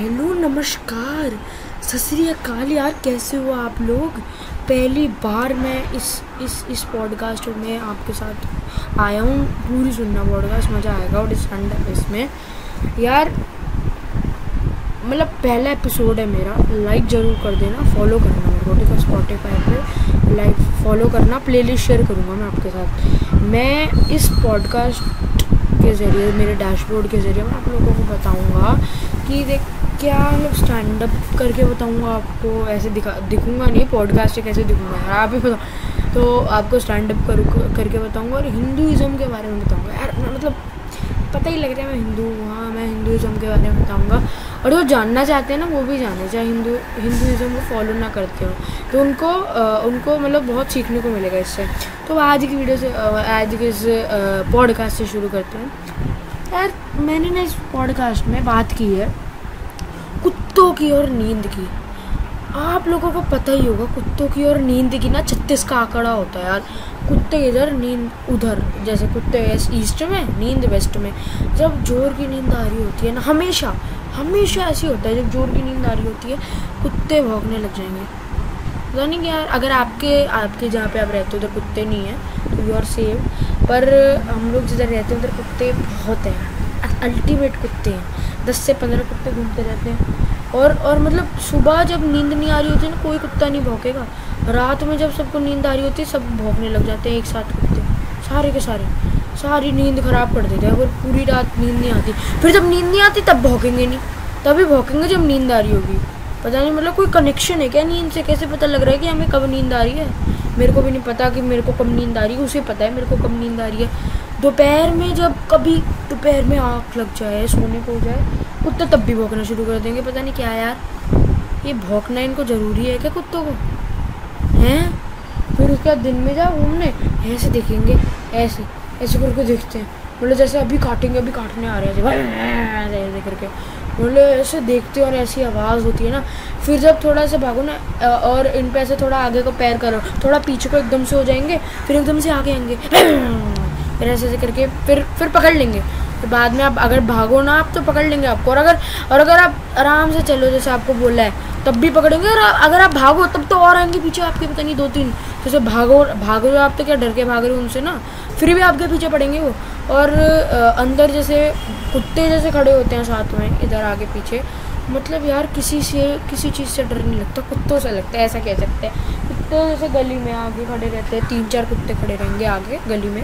Hello, नमस्कार। सत श्री यार, कैसे हो आप लोग? पहली बार मैं इस इस इस पॉडकास्ट में आपके साथ आया हूँ। पूरी सुनना पॉडकास्ट मज़ा आएगा और इस इसमें। यार मतलब पहला एपिसोड है मेरा। लाइक ज़रूर कर देना फॉलो करना मेरे को है? स्पॉटीफाई पे लाइक फॉलो करना प्लेलिस्ट शेयर करूँगा मैं आपके साथ। मैं इस पॉडकास्ट के ज़रिए, मेरे डैशबोर्ड के ज़रिए मैं आप लोगों को बताऊँगा कि देख क्या मतलब स्टैंड अप करके बताऊँगा आपको? ऐसे दिखा दिखूँगा नहीं पॉडकास्ट से कैसे दिखूँगा? यार आप ही बताओ। तो आपको स्टैंड अप करूँ करके बताऊँगा और हिंदुज़म के बारे में बताऊँगा। यार मतलब पता ही लग रहा है मैं हिंदू हूँ। मैं हिंदुज़म के बारे में बताऊँगा। और जो जानना चाहते हैं ना वो भी जाने। चाहे हिंदू हिंदुज़म को फॉलो ना करते हो तो उनको आ, उनको मतलब बहुत सीखने को मिलेगा इससे। तो आज की वीडियो से आज के इस पॉडकास्ट से शुरू करते हैं। यार मैंने ना इस पॉडकास्ट में बात की है। कुत्तों की और नींद की। आप लोगों को पता ही होगा, कुत्तों की और नींद की ना छत्तीस का आंकड़ा होता है यार। कुत्ते इधर, नींद उधर। जैसे कुत्ते ईस्ट में, नींद वेस्ट में। जब ज़ोर की नींद आ रही होती है ना, हमेशा हमेशा ऐसे होता है, जब ज़ोर की नींद आ रही होती है, कुत्ते भौंकने लग जाएँगे। पता नहीं यार, अगर आपके आपके जहाँ पे आप रहते हो, उधर कुत्ते नहीं हैं तो यू आर सेव पर हम लोग जिधर रहते हैं, उधर कुत्ते बहुत हैं। अल्टीमेट कुत्ते हैं। दस से पंद्रह कुत्ते घूमते रहते हैं। और और मतलब सुबह जब नींद नहीं आ रही होती ना, कोई कुत्ता नहीं भौंकेगा। रात में जब सबको नींद आ रही होती है सब भौंकने लग जाते हैं एक साथ कुत्ते। सारे के सारे। सारी नींद ख़राब कर देते हैं। अगर पूरी रात नींद नहीं आती, फिर जब नींद नहीं आती, तब भौंकेंगे नहीं। तभी भौंकेंगे जब नींद आ रही होगी। पता नहीं मतलब कोई कनेक्शन है क्या नींद से? कैसे पता लग रहा है कि हमें कब नींद आ रही है? मेरे को भी नहीं पता कि मेरे को कब नींद आ रही है। उसे पता है मेरे को कब नींद आ रही है। दोपहर में जब कभी दोपहर में आँख लग जाए, सोने को हो जाए, कुत्ते तब भी भौंकना शुरू कर देंगे। पता नहीं क्या यार, ये भौंकना इनको ज़रूरी है क्या कुत्तों को? हैं? फिर उसके बाद दिन में जाओ घूमने ऐसे देखेंगे, ऐसे ऐसे करके देखते हैं। बोले जैसे अभी काटेंगे, अभी काटने आ रहे हैं, ऐसे करके। बोले ऐसे देखते और ऐसी आवाज़ होती है ना। फिर जब थोड़ा सा भागो ना और इन पे ऐसे थोड़ा आगे को पैर करो, थोड़ा पीछे को एकदम से हो जाएँगे, फिर एकदम से आगे आएँगे। फिर ऐसे ऐसे करके फिर फिर पकड़ लेंगे। तो बाद में आप अगर भागो ना, आप तो पकड़ लेंगे आपको। और अगर और अगर आप आराम से चलो, जैसे आपको बोला है, तब भी पकड़ेंगे। और अगर आप भागो, तब तो और आएँगे पीछे आपके पता नहीं दो तीन जैसे भागो भागो आप तो क्या डर के भाग रहे हो उनसे ना, फिर भी आपके पीछे पड़ेंगे वो। और अंदर जैसे कुत्ते जैसे खड़े होते हैं साथ में, इधर आगे पीछे मतलब यार किसी से, किसी चीज़ से डर नहीं लगता, कुत्तों से लगता है, ऐसा कह सकते हैं। कुत्ते जैसे गली में आगे खड़े रहते हैं तीन चार कुत्ते खड़े रहेंगे आगे गली में।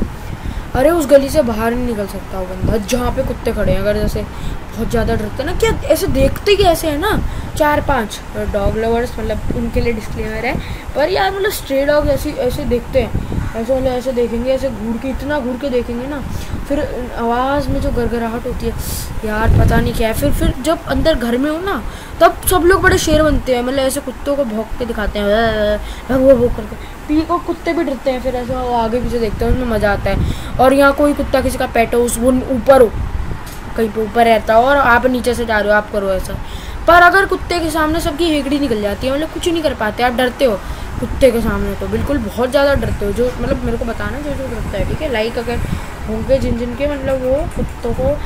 अरे उस गली से बाहर नहीं निकल सकता वो बंदा, जहाँ पे कुत्ते खड़े हैं, अगर जैसे बहुत ज़्यादा डरते हैं ना, क्या ऐसे देखते ही ऐसे है ना? चार पाँच डॉग लवर्स मतलब उनके लिए डिस्क्लेमर है, पर यार मतलब स्ट्रे डॉग ऐसे ऐसे देखते हैं। ऐसे वाले ऐसे देखेंगे, ऐसे घूर के, इतना घूर के देखेंगे ना, फिर आवाज़ में जो गड़गड़ाहट होती है, यार पता नहीं क्या है। फिर फिर जब अंदर घर में हो ना, तब सब लोग बड़े शेर बनते हैं मतलब ऐसे कुत्तों को भोंक के दिखाते हैं वो वो करके। पी और कुत्ते भी डरते हैं, फिर ऐसा वो आगे पीछे देखते हैं, उसमें मज़ा आता है। और यहाँ कोई कुत्ता, किसी का पेट हो, उस, वो ऊपर हो, कहीं पर ऊपर रहता हो, और आप नीचे से जा रहे हो, आप करो ऐसा। पर अगर कुत्ते के सामने सबकी हेगड़ी निकल जाती है मतलब कुछ नहीं कर पाते, आप डरते हो कुत्ते के सामने तो बिल्कुल बहुत ज़्यादा डरते हो, जो मतलब मेरे को बताना, जो जो डरता है, ठीक है? लाइक अगर होंगे जिन जिन के मतलब वो कुत्तों को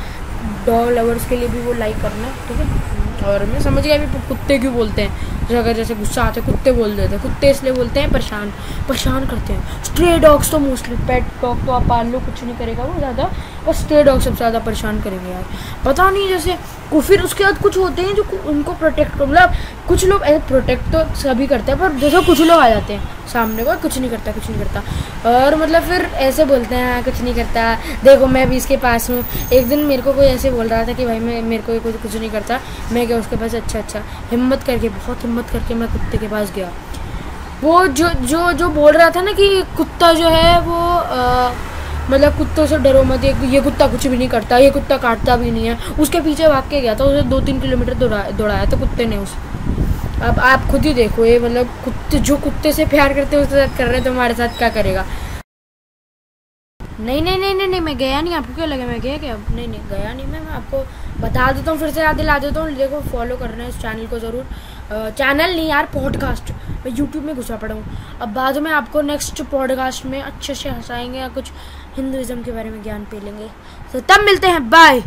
डॉग लवर्स के लिए भी वो लाइक करना, ठीक है? और मैं समझ गया अभी कुत्ते क्यों बोलते हैं। अगर जैसे गुस्सा आते कुत्ते बोल देते हैं। कुत्ते इसलिए बोलते हैं परेशान परेशान करते हैं। स्ट्रे डॉग्स तो मोस्टली पेट डॉग तो आप पाल लो कुछ नहीं करेगा वो ज़्यादा। बस स्ट्रे डॉग सबसे ज़्यादा परेशान करेंगे यार। पता नहीं जैसे फिर उसके बाद कुछ होते हैं जो उनको प्रोटेक्ट मतलब कुछ लोग ऐसे प्रोटेक्ट तो सभी करते हैं पर जैसे कुछ लोग आ जाते हैं सामने को कुछ नहीं करता कुछ नहीं करता। और मतलब फिर ऐसे बोलते हैं हाँ, कुछ नहीं करता। देखो मैं भी इसके पास हूँ। एक दिन मेरे को कोई ऐसे बोल रहा था कि भाई मैं मेरे को कुछ कुछ नहीं करता। मैं क्या उसके पास अच्छा अच्छा हिम्मत करके बहुत हिम्मत करके मैं कुत्ते के पास गया। वो जो जो जो बोल रहा था ना कि कुत्ता जो है वो मतलब कुत्तों से डरो मत, ये ये कुत्ता कुछ भी नहीं करता, ये कुत्ता काटता भी नहीं है। उसके पीछे भाग के गया था, उसे दो तीन किलोमीटर दौड़ा, दौड़ाया था कुत्ते ने उसे। अब आप खुद ही देखो ये मतलब कुत्ते, जो कुत्ते से प्यार करते हैं उसके साथ कर रहे हैं तो हमारे साथ क्या करेगा? नहीं नहीं नहीं नहीं नहीं, मैं गया नहीं, आपको क्या लगा, मैं गया क्या? नहीं नहीं, गया नहीं मैं मैं आपको बता देता हूँ, फिर से याद दिला देता हूँ, देखो फॉलो करना है इस चैनल को ज़रूर। चैनल नहीं यार पॉडकास्ट मैं यूट्यूब में घुसा पड़ा हूँ। अब बाद में आपको नेक्स्ट पॉडकास्ट में अच्छे से हंसाएँगे या कुछ हिंदुज़म के बारे में ज्ञान पी लेंगे तो तब मिलते हैं। बाय